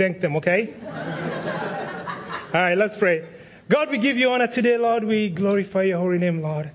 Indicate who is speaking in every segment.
Speaker 1: thank them, okay? All right, let's pray. God, we give you honor today, Lord. We glorify your holy name, Lord.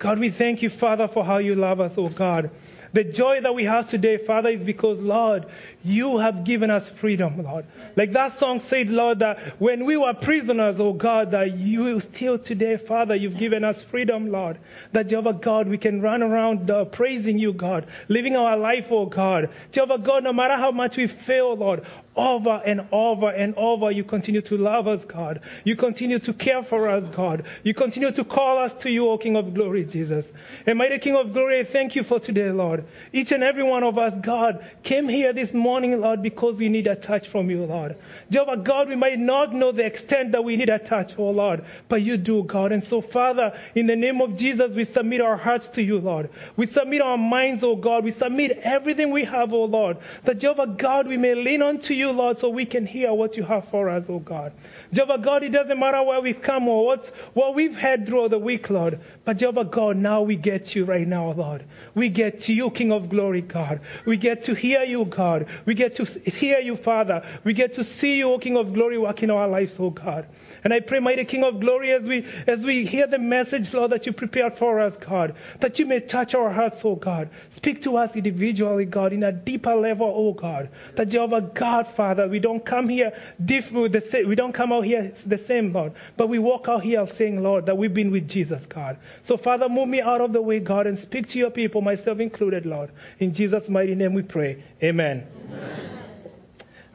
Speaker 1: God, we thank you, Father, for how you love us, oh God. The joy that we have today, Father, is because, Lord, you have given us freedom, Lord. Like that song said, Lord, that when we were prisoners, oh God, that you still today, Father, you've given us freedom, Lord. That Jehovah God, we can run around uh, praising you, God, living our life, oh God. Jehovah God, no matter how much we fail, Lord, over and over and over, you continue to love us, God. You continue to care for us, God. You continue to call us to you, O King of Glory, Jesus. And mighty King of Glory, thank you for today, Lord. Each and every one of us, God, came here this morning, Lord, because we need a touch from you, Lord. Jehovah God, we might not know the extent that we need a touch, oh Lord, but you do, God. And so, Father, in the name of Jesus, we submit our hearts to you, Lord. We submit our minds, oh God. We submit everything we have, oh Lord. That Jehovah God, we may lean unto you, Lord, so we can hear what you have for us, oh God. Jehovah God, it doesn't matter where we've come or what's, what we've had throughout the week, Lord. But Jehovah God, now we get you right now, Lord. We get to you, King of glory, God. We get to hear you, God. We get to hear you, Father. We get to see you, O King of glory, work in our lives, oh God. And I pray, mighty King of glory, as we, as we hear the message, Lord, that you prepared for us, God, that you may touch our hearts, oh God. Speak to us individually, God, in a deeper level, oh God. That Jehovah God, Father, we don't come here different, the we don't come out here the same, Lord, but we walk out here saying, Lord, that we've been with Jesus, God. So, Father, move me out of the way, God, and speak to your people, myself included, Lord. In Jesus' mighty name we pray. Amen. Amen.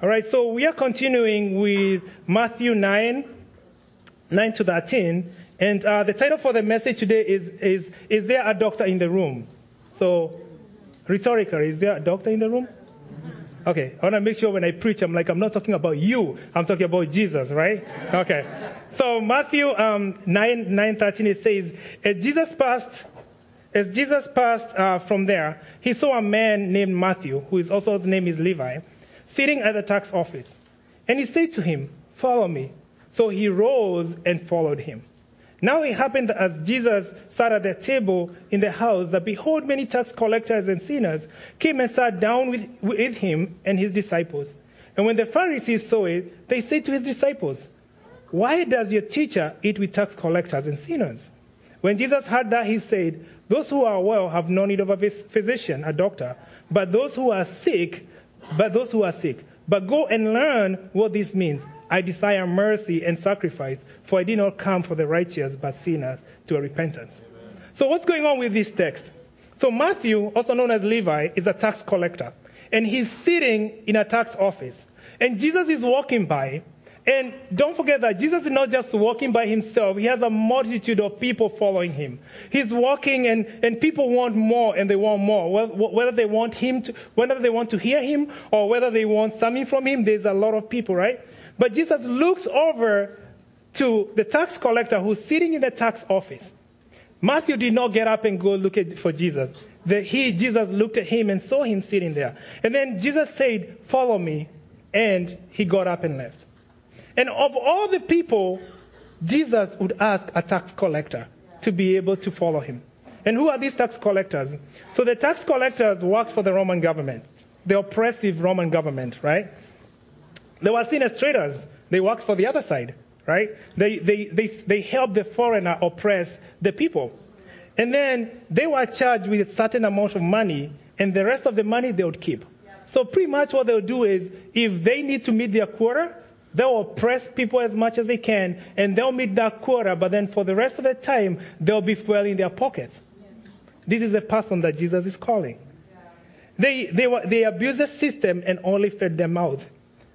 Speaker 1: All right, so we are continuing with Matthew 9 9 to 13. And uh, the title for the message today is, is Is there a doctor in the room? So, rhetorical, is there a doctor in the room? Okay, I want to make sure when I preach, I'm like, I'm not talking about you, I'm talking about Jesus, right? Okay. So, Matthew um, 9, 9 13, it says, As Jesus passed, as Jesus passed uh, from there, he saw a man named Matthew, who is also his name is Levi, sitting at the tax office. And he said to him, Follow me. So he rose and followed him. Now it happened as Jesus sat at the table in the house, that behold, many tax collectors and sinners came and sat down with, with him and his disciples. And when the Pharisees saw it, they said to his disciples, Why does your teacher eat with tax collectors and sinners? When Jesus heard that, he said, Those who are well have no need of a physician, a doctor, but those who are sick, but those who are sick. But go and learn what this means. I desire mercy and sacrifice, for I did not come for the righteous, but sinners to a repentance. Amen. So, what's going on with this text? So, Matthew, also known as Levi, is a tax collector, and he's sitting in a tax office. And Jesus is walking by, and don't forget that Jesus is not just walking by himself. He has a multitude of people following him. He's walking and, and people want more and they want more. Whether they want him to, whether they want to hear him or whether they want something from him, there's a lot of people, right? But Jesus looks over to the tax collector who's sitting in the tax office. Matthew did not get up and go look for Jesus. The, he, Jesus looked at him and saw him sitting there. And then Jesus said, Follow me. And he got up and left. And of all the people, Jesus would ask a tax collector to be able to follow him. And who are these tax collectors? So the tax collectors worked for the Roman government, the oppressive Roman government, right? They were seen as traitors. They worked for the other side, right? They, they, they, they helped the foreigner oppress the people. And then they were charged with a certain amount of money, and the rest of the money they would keep. So pretty much what they'll do is, if they need to meet their quota, they'll oppress people as much as they can, and they'll meet that quota, but then for the rest of the time, they'll be well in their pockets. This is the person that Jesus is calling. They, they, were, they abused the system and only fed their mouth.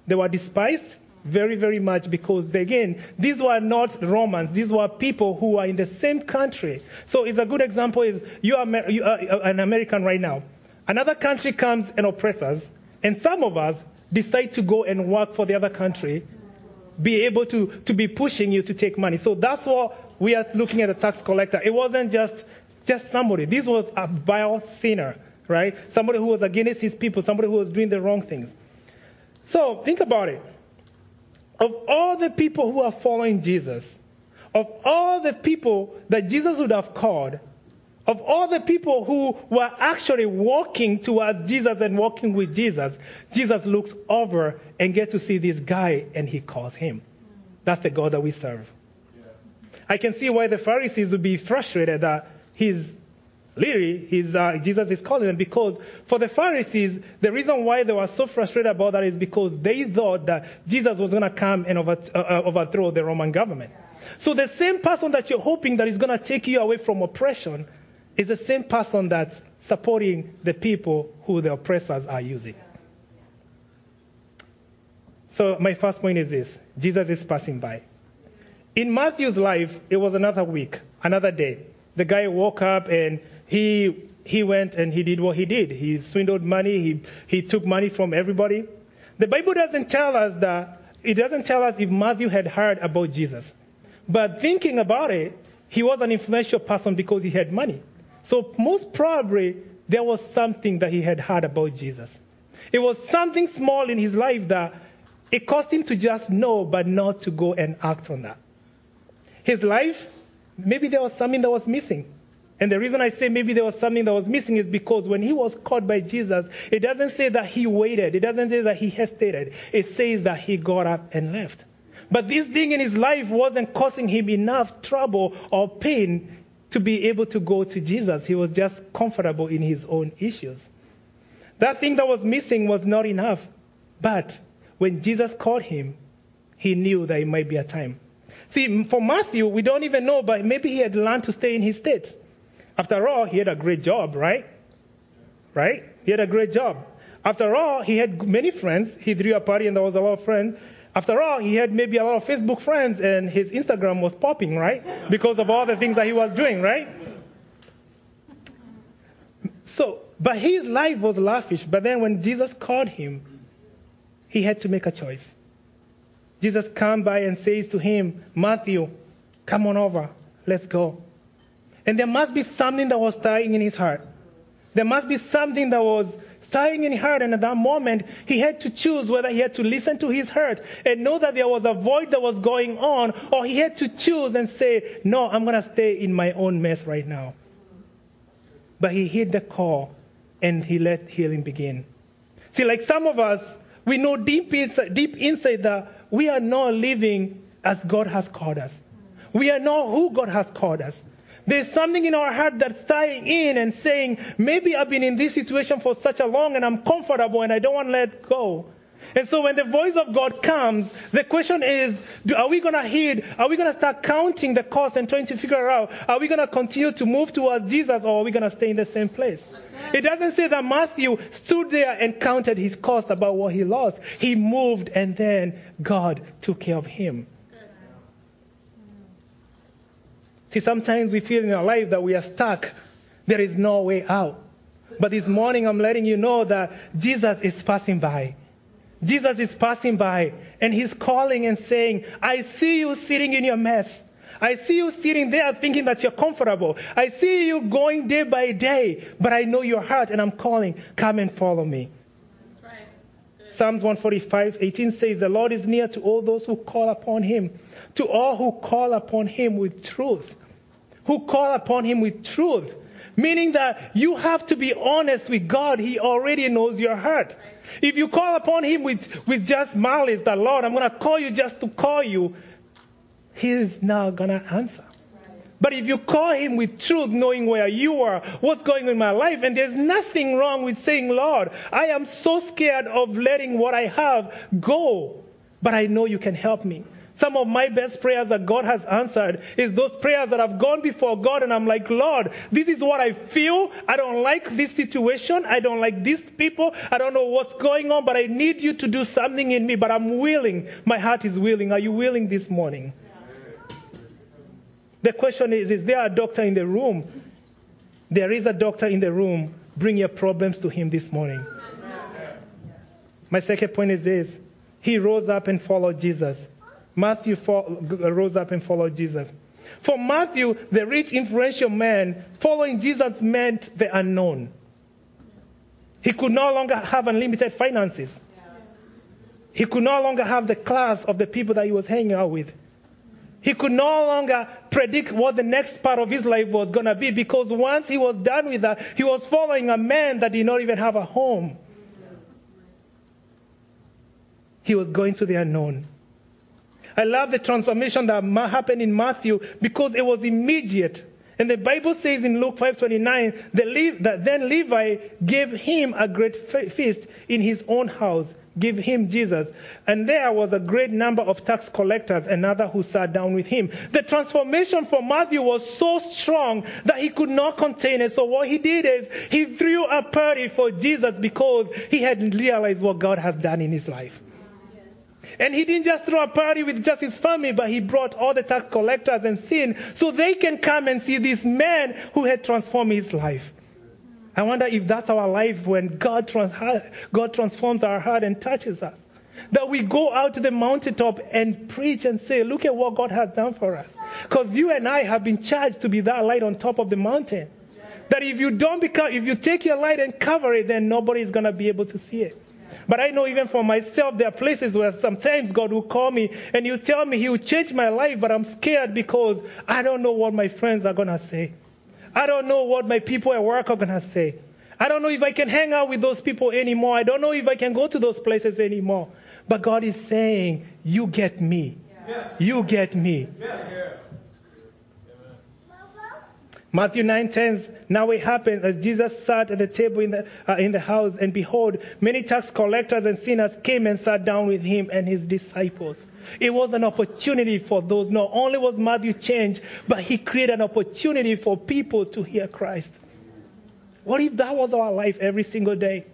Speaker 1: They were despised very, very much because, again, these were not Romans. These were people who were in the same country. So, it's a good example is you are, you are uh, an American right now. Another country comes and oppresses us, and some of us decide to go and work for the other country, be able to, to be pushing you to take money. So that's what we are looking at a tax collector. It wasn't just, just somebody. This was a vile sinner, right? Somebody who was against his people, somebody who was doing the wrong things. So think about it. Of all the people who are following Jesus, of all the people that Jesus would have called, of all the people who were actually walking towards Jesus and walking with Jesus, Jesus looks over and gets to see this guy and he calls him. That's the God that we serve. I can see why the Pharisees would be frustrated that he's literally uh, Jesus is calling them because for the Pharisees, the reason why they were so frustrated about that is because they thought that Jesus was going to come and uh, uh, overthrow the Roman government. So the same person that you're hoping that is going to take you away from oppression is the same person that's supporting the people who the oppressors are using. So my first point is this Jesus is passing by. In Matthew's life, it was another week, another day. The guy woke up and he he went and he did what he did. He swindled money, he, he took money from everybody. The Bible doesn't tell us that, it doesn't tell us if Matthew had heard about Jesus. But thinking about it, he was an influential person because he had money. So most probably there was something that he had heard about Jesus. It was something small in his life that it caused him to just know but not to go and act on that. His life, maybe there was something that was missing. And the reason I say maybe there was something that was missing is because when he was caught by Jesus, it doesn't say that he waited. It doesn't say that he hesitated. It says that he got up and left. But this thing in his life wasn't causing him enough trouble or pain to be able to go to Jesus. He was just comfortable in his own issues. That thing that was missing was not enough. But when Jesus called him, he knew that it might be a time. See, for Matthew, we don't even know, but maybe he had learned to stay in his state. After all, he had a great job, right? Right? He had a great job. After all, he had many friends. He threw a party and there was a lot of friends. After all, he had maybe a lot of Facebook friends and his Instagram was popping, right? Because of all the things that he was doing, right? So, but his life was lavish. But then when Jesus called him, he had to make a choice. Jesus comes by and says to him, Matthew, come on over. Let's go. And there must be something that was stirring in his heart. There must be something that was stirring in his heart. And at that moment, he had to choose whether he had to listen to his heart and know that there was a void that was going on, or he had to choose and say, No, I'm going to stay in my own mess right now. But he hit the call and he let healing begin. See, like some of us, we know deep inside, deep inside that we are not living as God has called us. We are not who God has called us. There's something in our heart that's tying in and saying, maybe I've been in this situation for such a long and I'm comfortable and I don't want to let go. And so when the voice of God comes, the question is, do, are we going to heed? Are we going to start counting the cost and trying to figure out, are we going to continue to move towards Jesus or are we going to stay in the same place? It doesn't say that Matthew stood there and counted his cost about what he lost. He moved and then God took care of him. See, sometimes we feel in our life that we are stuck. There is no way out. But this morning I'm letting you know that Jesus is passing by. Jesus is passing by and he's calling and saying, I see you sitting in your mess. I see you sitting there thinking that you're comfortable. I see you going day by day, but I know your heart and I'm calling, come and follow me. Psalms 145, 18 says, The Lord is near to all those who call upon him, to all who call upon him with truth who call upon him with truth. Meaning that you have to be honest with God. He already knows your heart. If you call upon him with, with just malice, the Lord, I'm going to call you just to call you, he's not going to answer. But if you call him with truth, knowing where you are, what's going on in my life, and there's nothing wrong with saying, Lord, I am so scared of letting what I have go, but I know you can help me. Some of my best prayers that God has answered is those prayers that I've gone before God and I'm like, Lord, this is what I feel. I don't like this situation. I don't like these people. I don't know what's going on, but I need you to do something in me. But I'm willing. My heart is willing. Are you willing this morning? The question is, is there a doctor in the room? There is a doctor in the room. Bring your problems to him this morning. My second point is this. He rose up and followed Jesus. Matthew rose up and followed Jesus. For Matthew, the rich, influential man, following Jesus meant the unknown. He could no longer have unlimited finances. He could no longer have the class of the people that he was hanging out with. He could no longer predict what the next part of his life was going to be because once he was done with that, he was following a man that did not even have a home. He was going to the unknown. I love the transformation that happened in Matthew because it was immediate. And the Bible says in Luke 5:29 that then Levi gave him a great feast in his own house. gave him Jesus. And there was a great number of tax collectors and others who sat down with him. The transformation for Matthew was so strong that he could not contain it. So what he did is he threw a party for Jesus because he had realized what God has done in his life. And he didn't just throw a party with just his family, but he brought all the tax collectors and sin so they can come and see this man who had transformed his life. I wonder if that's our life when God, trans- God transforms our heart and touches us. That we go out to the mountaintop and preach and say, look at what God has done for us. Because you and I have been charged to be that light on top of the mountain. That if you don't become, if you take your light and cover it, then nobody is going to be able to see it. But I know even for myself, there are places where sometimes God will call me and He'll tell me He will change my life, but I'm scared because I don't know what my friends are going to say. I don't know what my people at work are going to say. I don't know if I can hang out with those people anymore. I don't know if I can go to those places anymore. But God is saying, You get me. Yeah. You get me. Yeah. Matthew 9:10. Now it happened as Jesus sat at the table in the, uh, in the house, and behold, many tax collectors and sinners came and sat down with him and his disciples. It was an opportunity for those. Not only was Matthew changed, but he created an opportunity for people to hear Christ. What if that was our life every single day?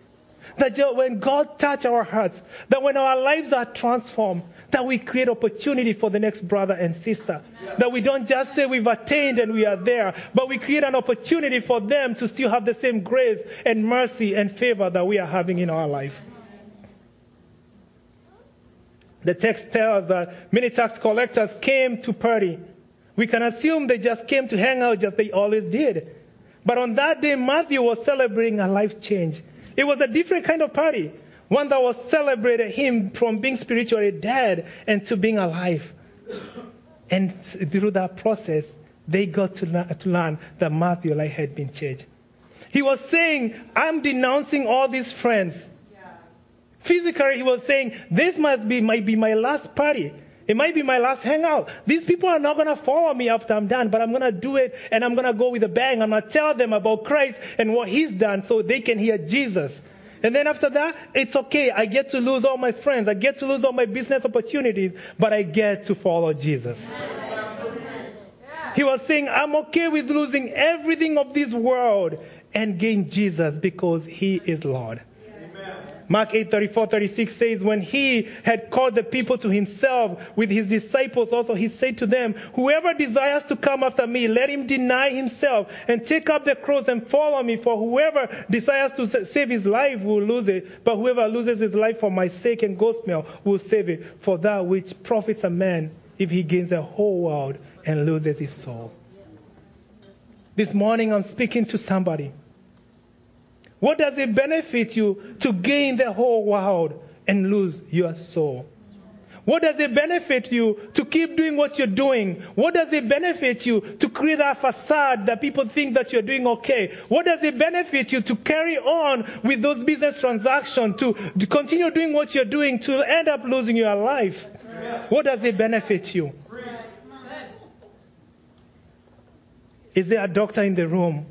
Speaker 1: That when God touches our hearts, that when our lives are transformed, that we create opportunity for the next brother and sister. That we don't just say we've attained and we are there, but we create an opportunity for them to still have the same grace and mercy and favor that we are having in our life. The text tells us that many tax collectors came to party. We can assume they just came to hang out just they always did. But on that day, Matthew was celebrating a life change. It was a different kind of party. One that was celebrated him from being spiritually dead and to being alive. And through that process, they got to learn, to learn that Matthew life had been changed. He was saying, I'm denouncing all these friends. Yeah. Physically, he was saying, this must be, might be my last party. It might be my last hangout. These people are not going to follow me after I'm done, but I'm going to do it and I'm going to go with a bang. I'm going to tell them about Christ and what he's done so they can hear Jesus. And then after that, it's okay. I get to lose all my friends. I get to lose all my business opportunities, but I get to follow Jesus. He was saying, I'm okay with losing everything of this world and gain Jesus because he is Lord. Mark 8, 34, 36 says, When he had called the people to himself with his disciples also, he said to them, Whoever desires to come after me, let him deny himself and take up the cross and follow me. For whoever desires to save his life will lose it, but whoever loses his life for my sake and gospel will save it. For that which profits a man if he gains the whole world and loses his soul. This morning I'm speaking to somebody what does it benefit you to gain the whole world and lose your soul? What does it benefit you to keep doing what you're doing? What does it benefit you to create a facade that people think that you're doing okay? What does it benefit you to carry on with those business transactions, to, to continue doing what you're doing, to end up losing your life? What does it benefit you? Is there a doctor in the room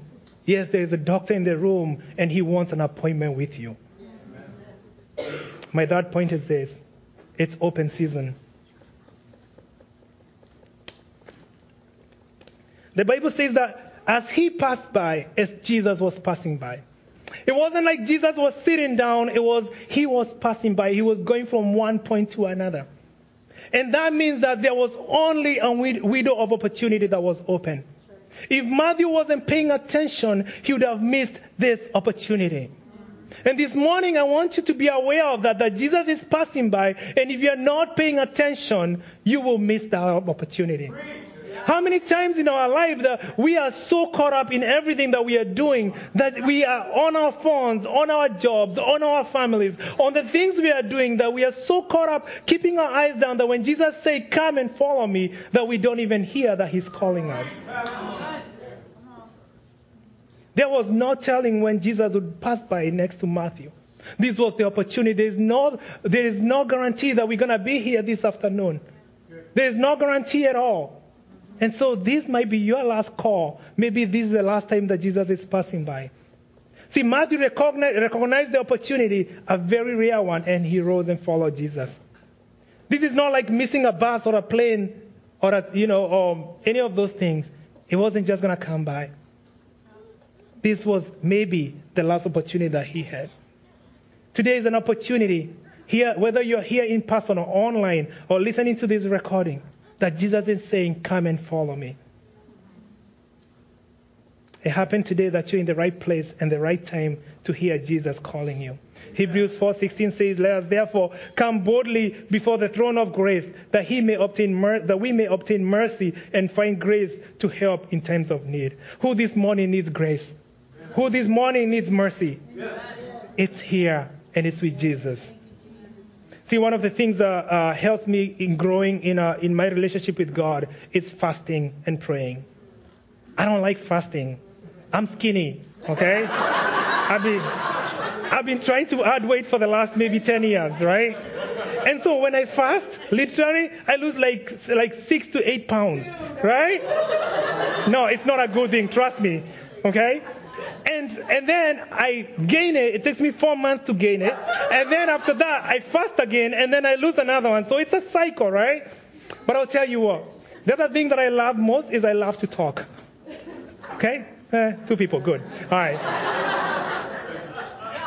Speaker 1: Yes, there is a doctor in the room and he wants an appointment with you. My third point is this it's open season. The Bible says that as he passed by, as Jesus was passing by, it wasn't like Jesus was sitting down, it was he was passing by. He was going from one point to another. And that means that there was only a window of opportunity that was open. If Matthew wasn't paying attention, he would have missed this opportunity. And this morning, I want you to be aware of that, that Jesus is passing by, and if you're not paying attention, you will miss that opportunity. How many times in our life that we are so caught up in everything that we are doing that we are on our phones, on our jobs, on our families, on the things we are doing that we are so caught up keeping our eyes down that when Jesus says, Come and follow me, that we don't even hear that He's calling us. There was no telling when Jesus would pass by next to Matthew. This was the opportunity. There is no, there is no guarantee that we're going to be here this afternoon. There is no guarantee at all. And so this might be your last call. Maybe this is the last time that Jesus is passing by. See, Matthew recognized, the opportunity, a very rare one, and he rose and followed Jesus. This is not like missing a bus or a plane or a, you know, or any of those things. He wasn't just going to come by. This was maybe the last opportunity that he had. Today is an opportunity here, whether you're here in person or online or listening to this recording, that Jesus is saying, Come and follow me. It happened today that you're in the right place and the right time to hear Jesus calling you. Hebrews 4:16 says, "Let us therefore come boldly before the throne of grace, that he may obtain mer- that we may obtain mercy and find grace to help in times of need." Who this morning needs grace? Who this morning needs mercy? It's here and it's with Jesus. See, one of the things that uh, helps me in growing in, uh, in my relationship with God is fasting and praying. I don't like fasting. I'm skinny, okay? I've been, I've been trying to add weight for the last maybe 10 years, right? And so when I fast, literally, I lose like, like six to eight pounds, right? No, it's not a good thing, trust me, okay? And, and then I gain it. It takes me four months to gain it. And then after that, I fast again, and then I lose another one. So it's a cycle, right? But I'll tell you what. The other thing that I love most is I love to talk. Okay? Eh, two people, good. All right.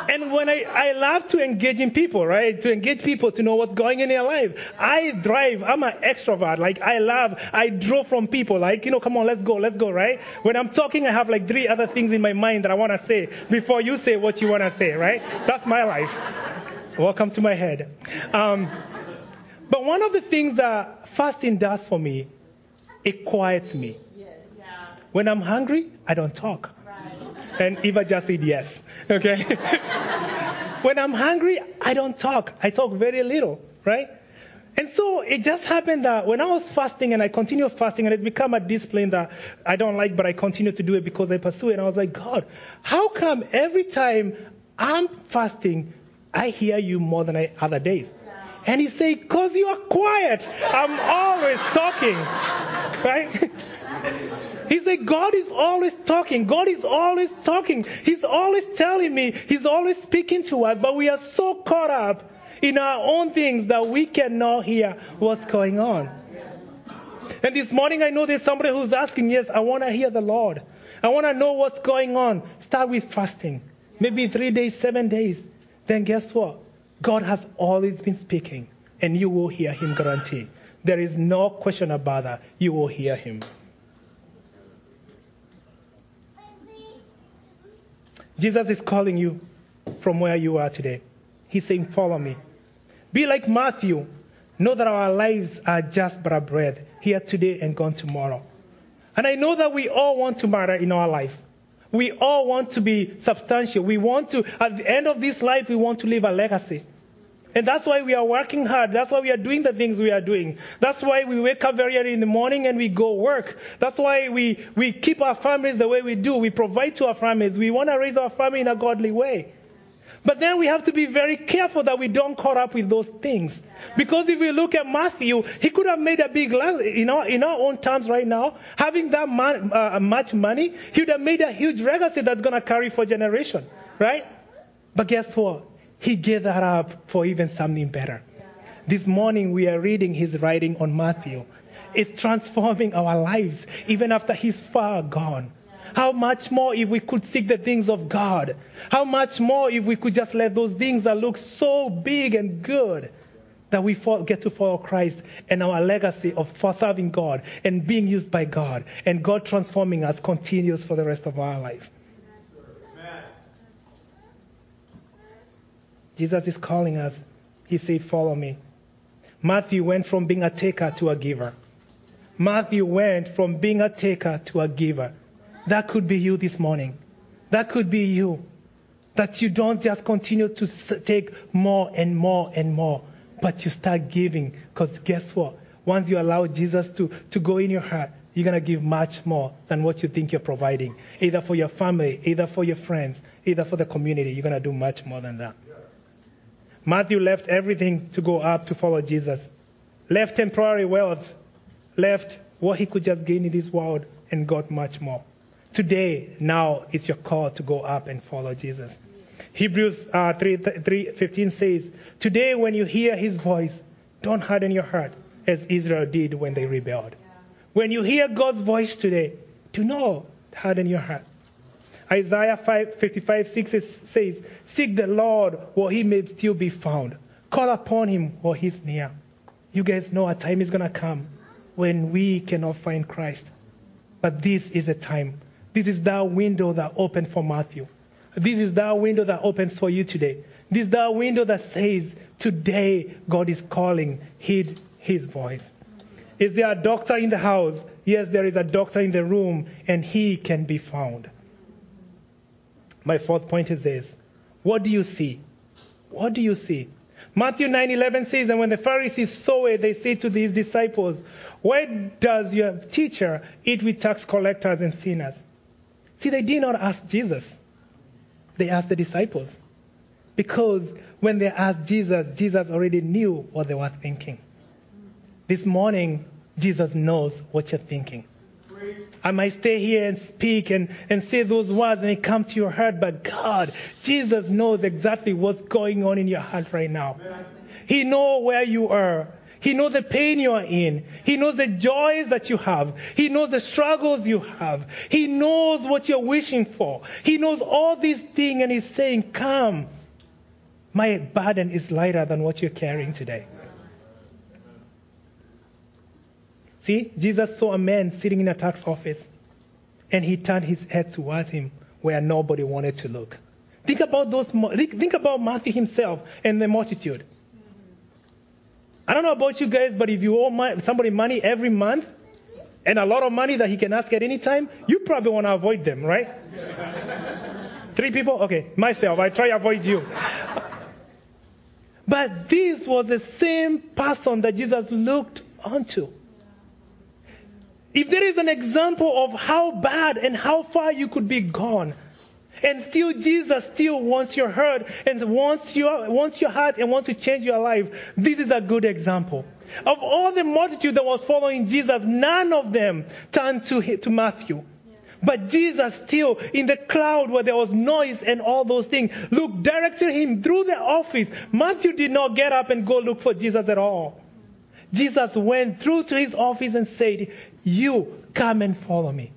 Speaker 1: And when I, I love to engage in people, right? To engage people to know what's going in their life. I drive, I'm an extrovert. Like, I love, I draw from people. Like, you know, come on, let's go, let's go, right? When I'm talking, I have like three other things in my mind that I want to say before you say what you want to say, right? That's my life. Welcome to my head. Um, but one of the things that fasting does for me, it quiets me. When I'm hungry, I don't talk. And Eva just said yes. Okay? when I'm hungry, I don't talk. I talk very little, right? And so it just happened that when I was fasting and I continued fasting and it's become a discipline that I don't like, but I continue to do it because I pursue it. And I was like, God, how come every time I'm fasting, I hear you more than I, other days? And he said, because you are quiet. I'm always talking. Right? He said, God is always talking. God is always talking. He's always telling me. He's always speaking to us. But we are so caught up in our own things that we cannot hear what's going on. And this morning I know there's somebody who's asking, yes, I want to hear the Lord. I want to know what's going on. Start with fasting. Maybe three days, seven days. Then guess what? God has always been speaking. And you will hear him guarantee. There is no question about that. You will hear him. Jesus is calling you from where you are today. He's saying, Follow me. Be like Matthew. Know that our lives are just but a breath, here today and gone tomorrow. And I know that we all want to matter in our life. We all want to be substantial. We want to, at the end of this life, we want to leave a legacy. And that's why we are working hard. That's why we are doing the things we are doing. That's why we wake up very early in the morning and we go work. That's why we, we keep our families the way we do. We provide to our families. We want to raise our family in a godly way. But then we have to be very careful that we don't caught up with those things. Because if we look at Matthew, he could have made a big, in our, in our own terms right now, having that man, uh, much money, he would have made a huge legacy that's going to carry for generation, right? But guess what? He gave that up for even something better. This morning we are reading his writing on Matthew. It's transforming our lives even after he's far gone. How much more if we could seek the things of God? How much more if we could just let those things that look so big and good that we get to follow Christ and our legacy of serving God and being used by God and God transforming us continues for the rest of our life. Jesus is calling us. He said, Follow me. Matthew went from being a taker to a giver. Matthew went from being a taker to a giver. That could be you this morning. That could be you. That you don't just continue to take more and more and more, but you start giving. Because guess what? Once you allow Jesus to, to go in your heart, you're going to give much more than what you think you're providing, either for your family, either for your friends, either for the community. You're going to do much more than that. Matthew left everything to go up to follow Jesus, left temporary wealth, left what he could just gain in this world, and got much more. Today, now, it's your call to go up and follow Jesus. Hebrews uh, 3, 3, 15 says, Today, when you hear his voice, don't harden your heart as Israel did when they rebelled. When you hear God's voice today, do not harden your heart. Isaiah 5, 55, 6 says, Seek the Lord while he may still be found. Call upon him while he's near. You guys know a time is going to come when we cannot find Christ. But this is a time. This is that window that opened for Matthew. This is that window that opens for you today. This is that window that says, Today God is calling. Heed his voice. Is there a doctor in the house? Yes, there is a doctor in the room, and he can be found. My fourth point is this What do you see? What do you see? Matthew 9:11 says, and when the Pharisees saw it, they said to these disciples, "Why does your teacher eat with tax collectors and sinners?" See, they did not ask Jesus; they asked the disciples, because when they asked Jesus, Jesus already knew what they were thinking. This morning, Jesus knows what you're thinking. I might stay here and speak and, and say those words and it come to your heart, but God, Jesus knows exactly what's going on in your heart right now. He knows where you are. He knows the pain you are in. He knows the joys that you have. He knows the struggles you have. He knows what you're wishing for. He knows all these things and He's saying, Come. My burden is lighter than what you're carrying today. See, Jesus saw a man sitting in a tax office and he turned his head towards him where nobody wanted to look. Think about those, think about Matthew himself and the multitude. I don't know about you guys, but if you owe somebody money every month and a lot of money that he can ask at any time, you probably want to avoid them, right? Three people? Okay, myself, I try to avoid you. But this was the same person that Jesus looked onto. If there is an example of how bad and how far you could be gone, and still Jesus still wants your heart and wants your, wants your heart and wants to change your life, this is a good example. Of all the multitude that was following Jesus, none of them turned to, to Matthew. But Jesus still, in the cloud where there was noise and all those things, looked directly him through the office. Matthew did not get up and go look for Jesus at all. Jesus went through to his office and said, you come and follow me.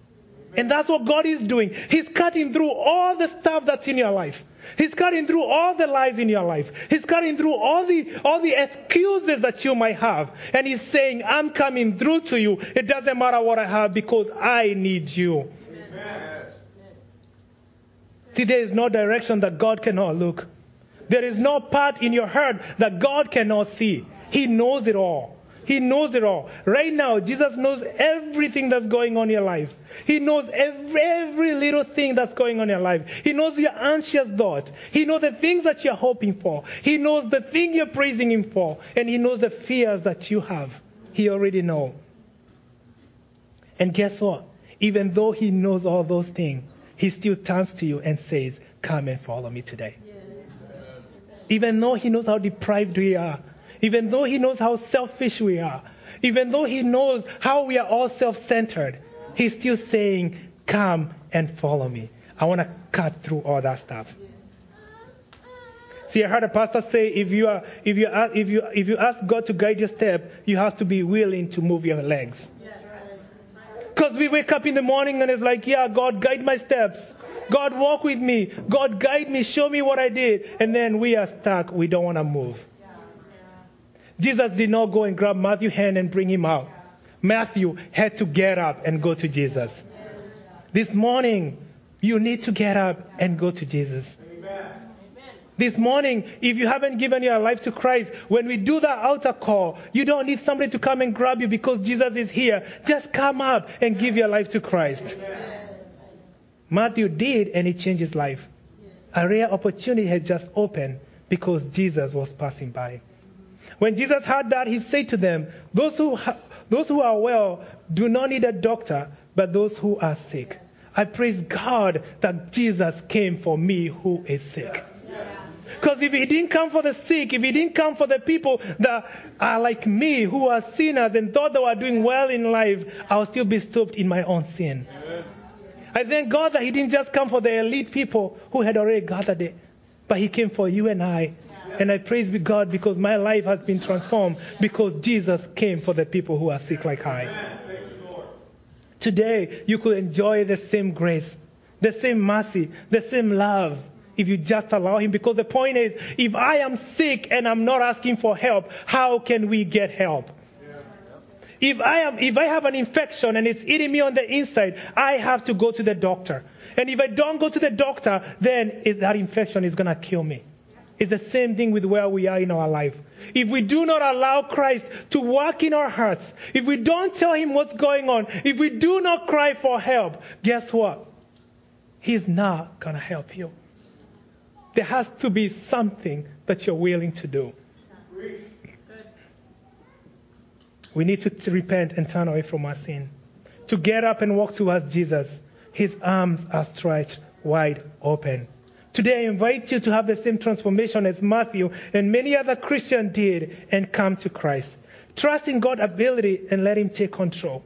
Speaker 1: And that's what God is doing. He's cutting through all the stuff that's in your life. He's cutting through all the lies in your life. He's cutting through all the all the excuses that you might have. And he's saying, I'm coming through to you. It doesn't matter what I have because I need you. Amen. See, there is no direction that God cannot look. There is no part in your heart that God cannot see. He knows it all. He knows it all. Right now, Jesus knows everything that's going on in your life. He knows every, every little thing that's going on in your life. He knows your anxious thought. He knows the things that you're hoping for. He knows the thing you're praising Him for. And He knows the fears that you have. He already knows. And guess what? Even though He knows all those things, He still turns to you and says, Come and follow me today. Even though He knows how deprived we are, even though He knows how selfish we are, even though He knows how we are all self centered, He's still saying, Come and follow me. I want to cut through all that stuff. See, I heard a pastor say, if you are, if you ask, if you if you ask God to guide your step, you have to be willing to move your legs. Because we wake up in the morning and it's like, yeah, God, guide my steps. God, walk with me. God, guide me. Show me what I did. And then we are stuck. We don't want to move. Jesus did not go and grab Matthew's hand and bring him out. Matthew had to get up and go to Jesus. This morning, you need to get up and go to Jesus. This morning, if you haven't given your life to Christ, when we do that altar call, you don't need somebody to come and grab you because Jesus is here. Just come up and give your life to Christ. Matthew did, and it changed his life. A rare opportunity had just opened because Jesus was passing by. When Jesus heard that, he said to them, Those who, ha- those who are well do not need a doctor, but those who are sick. I praise God that Jesus came for me who is sick. Because if he didn't come for the sick, if he didn't come for the people that are like me, who are sinners and thought they were doing well in life, I'll still be stopped in my own sin. I thank God that he didn't just come for the elite people who had already gathered it, but he came for you and I. And I praise God because my life has been transformed because Jesus came for the people who are sick like I. Today, you could enjoy the same grace, the same mercy, the same love if you just allow Him. Because the point is, if I am sick and I'm not asking for help, how can we get help? If I am, if I have an infection and it's eating me on the inside, I have to go to the doctor. And if I don't go to the doctor, then that infection is going to kill me. It's the same thing with where we are in our life. If we do not allow Christ to work in our hearts, if we don't tell Him what's going on, if we do not cry for help, guess what? He's not going to help you. There has to be something that you're willing to do. We need to, to repent and turn away from our sin. To get up and walk towards Jesus. His arms are stretched wide open. Today, I invite you to have the same transformation as Matthew and many other Christians did and come to Christ. Trust in God's ability and let Him take control.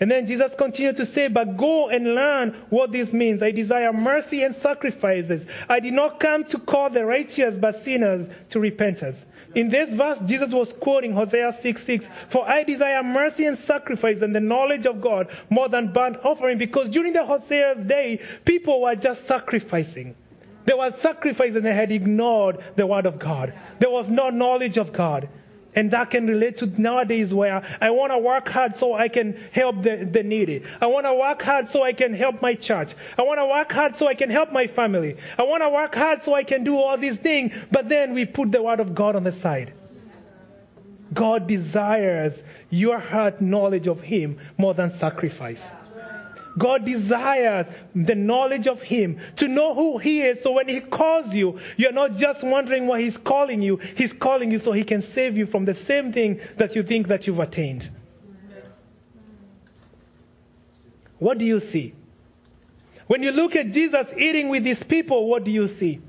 Speaker 1: And then Jesus continued to say, But go and learn what this means. I desire mercy and sacrifices. I did not come to call the righteous, but sinners to repentance. In this verse, Jesus was quoting Hosea 6 6. For I desire mercy and sacrifice and the knowledge of God more than burnt offering. Because during the Hosea's day, people were just sacrificing. They were sacrificing and they had ignored the word of God. There was no knowledge of God. And that can relate to nowadays where I want to work hard so I can help the, the needy. I want to work hard so I can help my church. I want to work hard so I can help my family. I want to work hard so I can do all these things. But then we put the word of God on the side. God desires your heart knowledge of Him more than sacrifice. God desires the knowledge of Him, to know who He is. So when He calls you, you're not just wondering why He's calling you. He's calling you so He can save you from the same thing that you think that you've attained. What do you see? When you look at Jesus eating with these people, what do you see?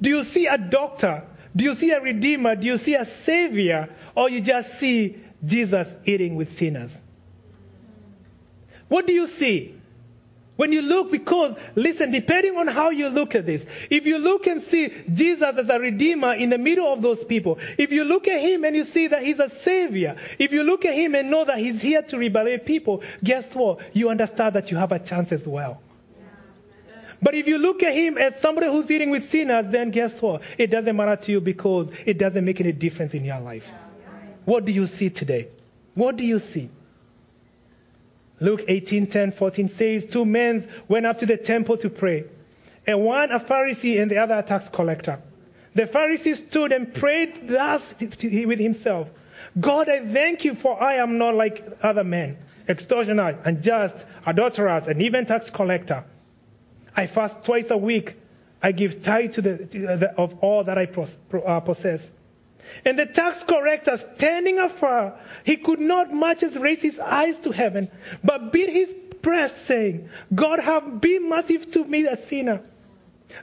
Speaker 1: Do you see a doctor? Do you see a redeemer? Do you see a savior? Or you just see Jesus eating with sinners? What do you see? When you look, because, listen, depending on how you look at this, if you look and see Jesus as a redeemer in the middle of those people, if you look at him and you see that he's a savior, if you look at him and know that he's here to liberate people, guess what? You understand that you have a chance as well. But if you look at him as somebody who's eating with sinners, then guess what? It doesn't matter to you because it doesn't make any difference in your life. What do you see today? What do you see? Luke 18, 10, 14 says, Two men went up to the temple to pray, and one a Pharisee and the other a tax collector. The Pharisee stood and prayed thus with himself God, I thank you for I am not like other men, extortioners, unjust, adulterers, and even tax collector. I fast twice a week. I give tithe to the, to the, of all that I uh, possess. And the tax collector, standing afar, he could not much as raise his eyes to heaven, but beat his breast, saying, God have been merciful to me, a sinner.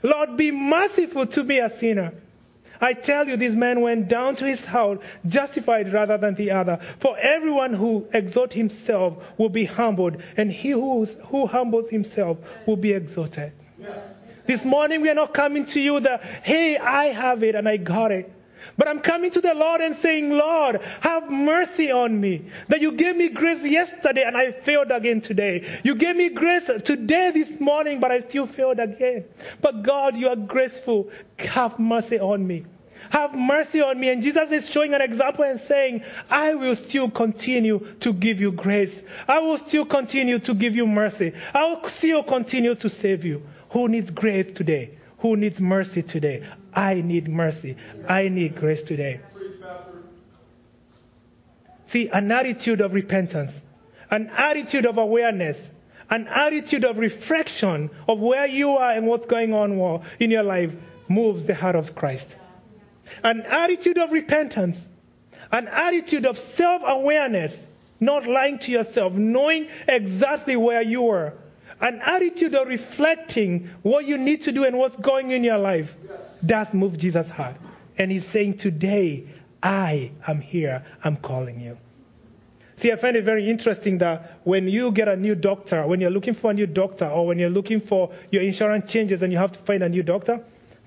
Speaker 1: Lord, be merciful to me, a sinner. I tell you, this man went down to his house justified rather than the other. For everyone who exalts himself will be humbled, and he who, who humbles himself will be exalted. This morning we are not coming to you that, hey, I have it and I got it. But I'm coming to the Lord and saying, Lord, have mercy on me. That you gave me grace yesterday and I failed again today. You gave me grace today, this morning, but I still failed again. But God, you are graceful. Have mercy on me. Have mercy on me. And Jesus is showing an example and saying, I will still continue to give you grace. I will still continue to give you mercy. I will still continue to save you. Who needs grace today? Who needs mercy today? I need mercy. I need grace today. See, an attitude of repentance, an attitude of awareness, an attitude of reflection of where you are and what's going on in your life moves the heart of Christ. An attitude of repentance, an attitude of self awareness, not lying to yourself, knowing exactly where you are, an attitude of reflecting what you need to do and what's going in your life does move Jesus' heart. And he's saying, Today, I am here. I'm calling you. See, I find it very interesting that when you get a new doctor, when you're looking for a new doctor, or when you're looking for your insurance changes and you have to find a new doctor,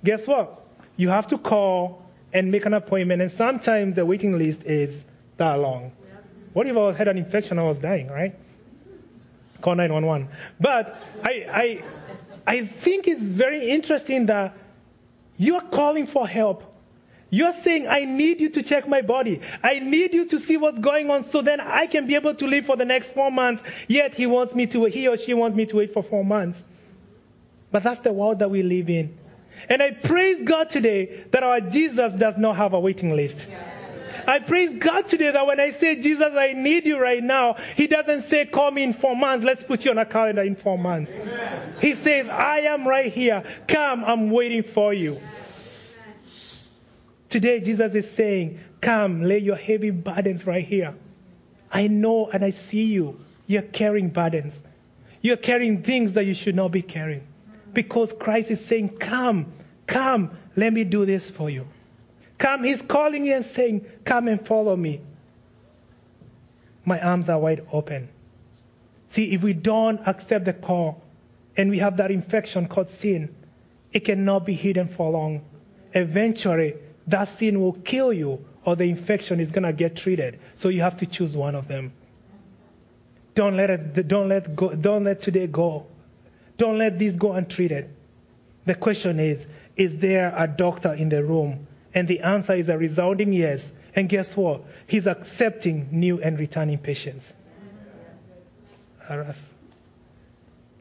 Speaker 1: guess what? You have to call and make an appointment, and sometimes the waiting list is that long. What if I had an infection? I was dying, right? Call 911. But I, I, I think it's very interesting that you're calling for help you're saying, I need you to check my body. I need you to see what's going on so then I can be able to live for the next four months. Yet he wants me to, wait he or she wants me to wait for four months. But that's the world that we live in. And I praise God today that our Jesus does not have a waiting list. I praise God today that when I say, Jesus, I need you right now, He doesn't say, call me in four months. Let's put you on a calendar in four months. Amen. He says, I am right here. Come, I'm waiting for you. Today, Jesus is saying, Come, lay your heavy burdens right here. I know and I see you. You're carrying burdens. You're carrying things that you should not be carrying. Because Christ is saying, Come, come, let me do this for you. Come, He's calling you and saying, Come and follow me. My arms are wide open. See, if we don't accept the call and we have that infection called sin, it cannot be hidden for long. Eventually, that sin will kill you or the infection is going to get treated. So you have to choose one of them. Don't let it, don't let go, don't let today go. Don't let this go untreated. The question is, is there a doctor in the room? And the answer is a resounding yes. And guess what? He's accepting new and returning patients.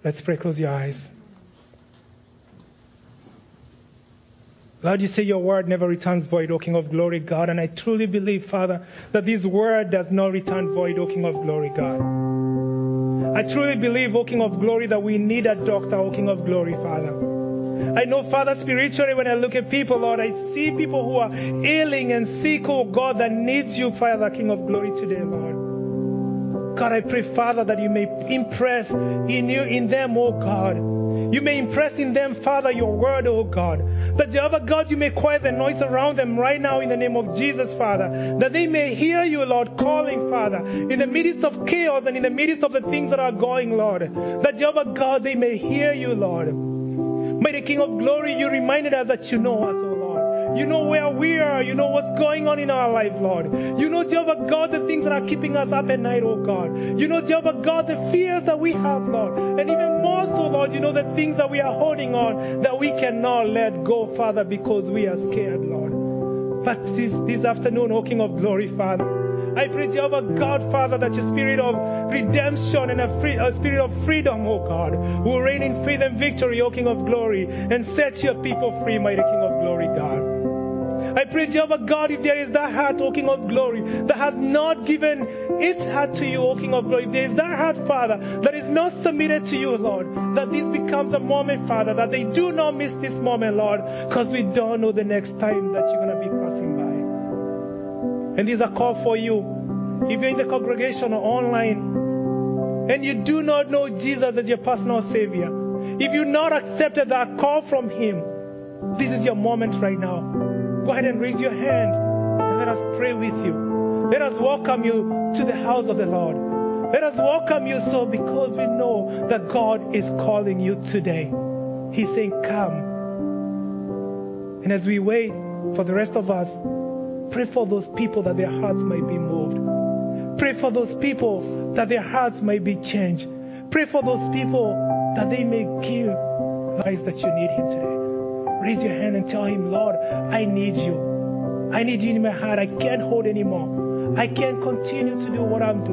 Speaker 1: Let's pray. Close your eyes. Lord, you say your word never returns void, O King of glory, God. And I truly believe, Father, that this word does not return void, O King of glory, God. I truly believe, O King of glory, that we need a doctor, O King of glory, Father. I know, Father, spiritually, when I look at people, Lord, I see people who are ailing and sick, oh God, that needs you, Father, King of glory, today, Lord. God, I pray, Father, that you may impress in you, in them, oh God. You may impress in them, Father, your word, oh God. That Jehovah God, you may quiet the noise around them right now in the name of Jesus, Father. That they may hear you, Lord, calling, Father, in the midst of chaos and in the midst of the things that are going, Lord. That Jehovah God, they may hear you, Lord. Mighty King of glory, you reminded us that you know us, oh Lord. You know where we are. You know what's going on in our life, Lord. You know, Jehovah God, the things that are keeping us up at night, oh God. You know, Jehovah God, the fears that we have, Lord. And even more so, Lord, you know the things that we are holding on that we cannot let go, Father, because we are scared, Lord. But this, this afternoon, O King of glory, Father, I pray, Jehovah God, Father, that your spirit of redemption and a, free, a, spirit of freedom, O God, will reign in faith and victory, O King of glory, and set your people free, mighty King of glory, God. I pray, Jehovah God, if there is that heart, O King of glory, that has not given its heart to you, O King of glory, if there is that heart, Father, that is not submitted to you, Lord, that this becomes a moment, Father, that they do not miss this moment, Lord, because we don't know the next time that you're going to be. And these are called for you. If you're in the congregation or online, and you do not know Jesus as your personal Savior, if you've not accepted that call from Him, this is your moment right now. Go ahead and raise your hand and let us pray with you. Let us welcome you to the house of the Lord. Let us welcome you so because we know that God is calling you today. He's saying, Come. And as we wait for the rest of us, pray for those people that their hearts might be moved. Pray for those people that their hearts might be changed. Pray for those people that they may give lives that you need Him today. Raise your hand and tell Him, Lord, I need you. I need you in my heart. I can't hold anymore. I can't continue to do what I'm doing.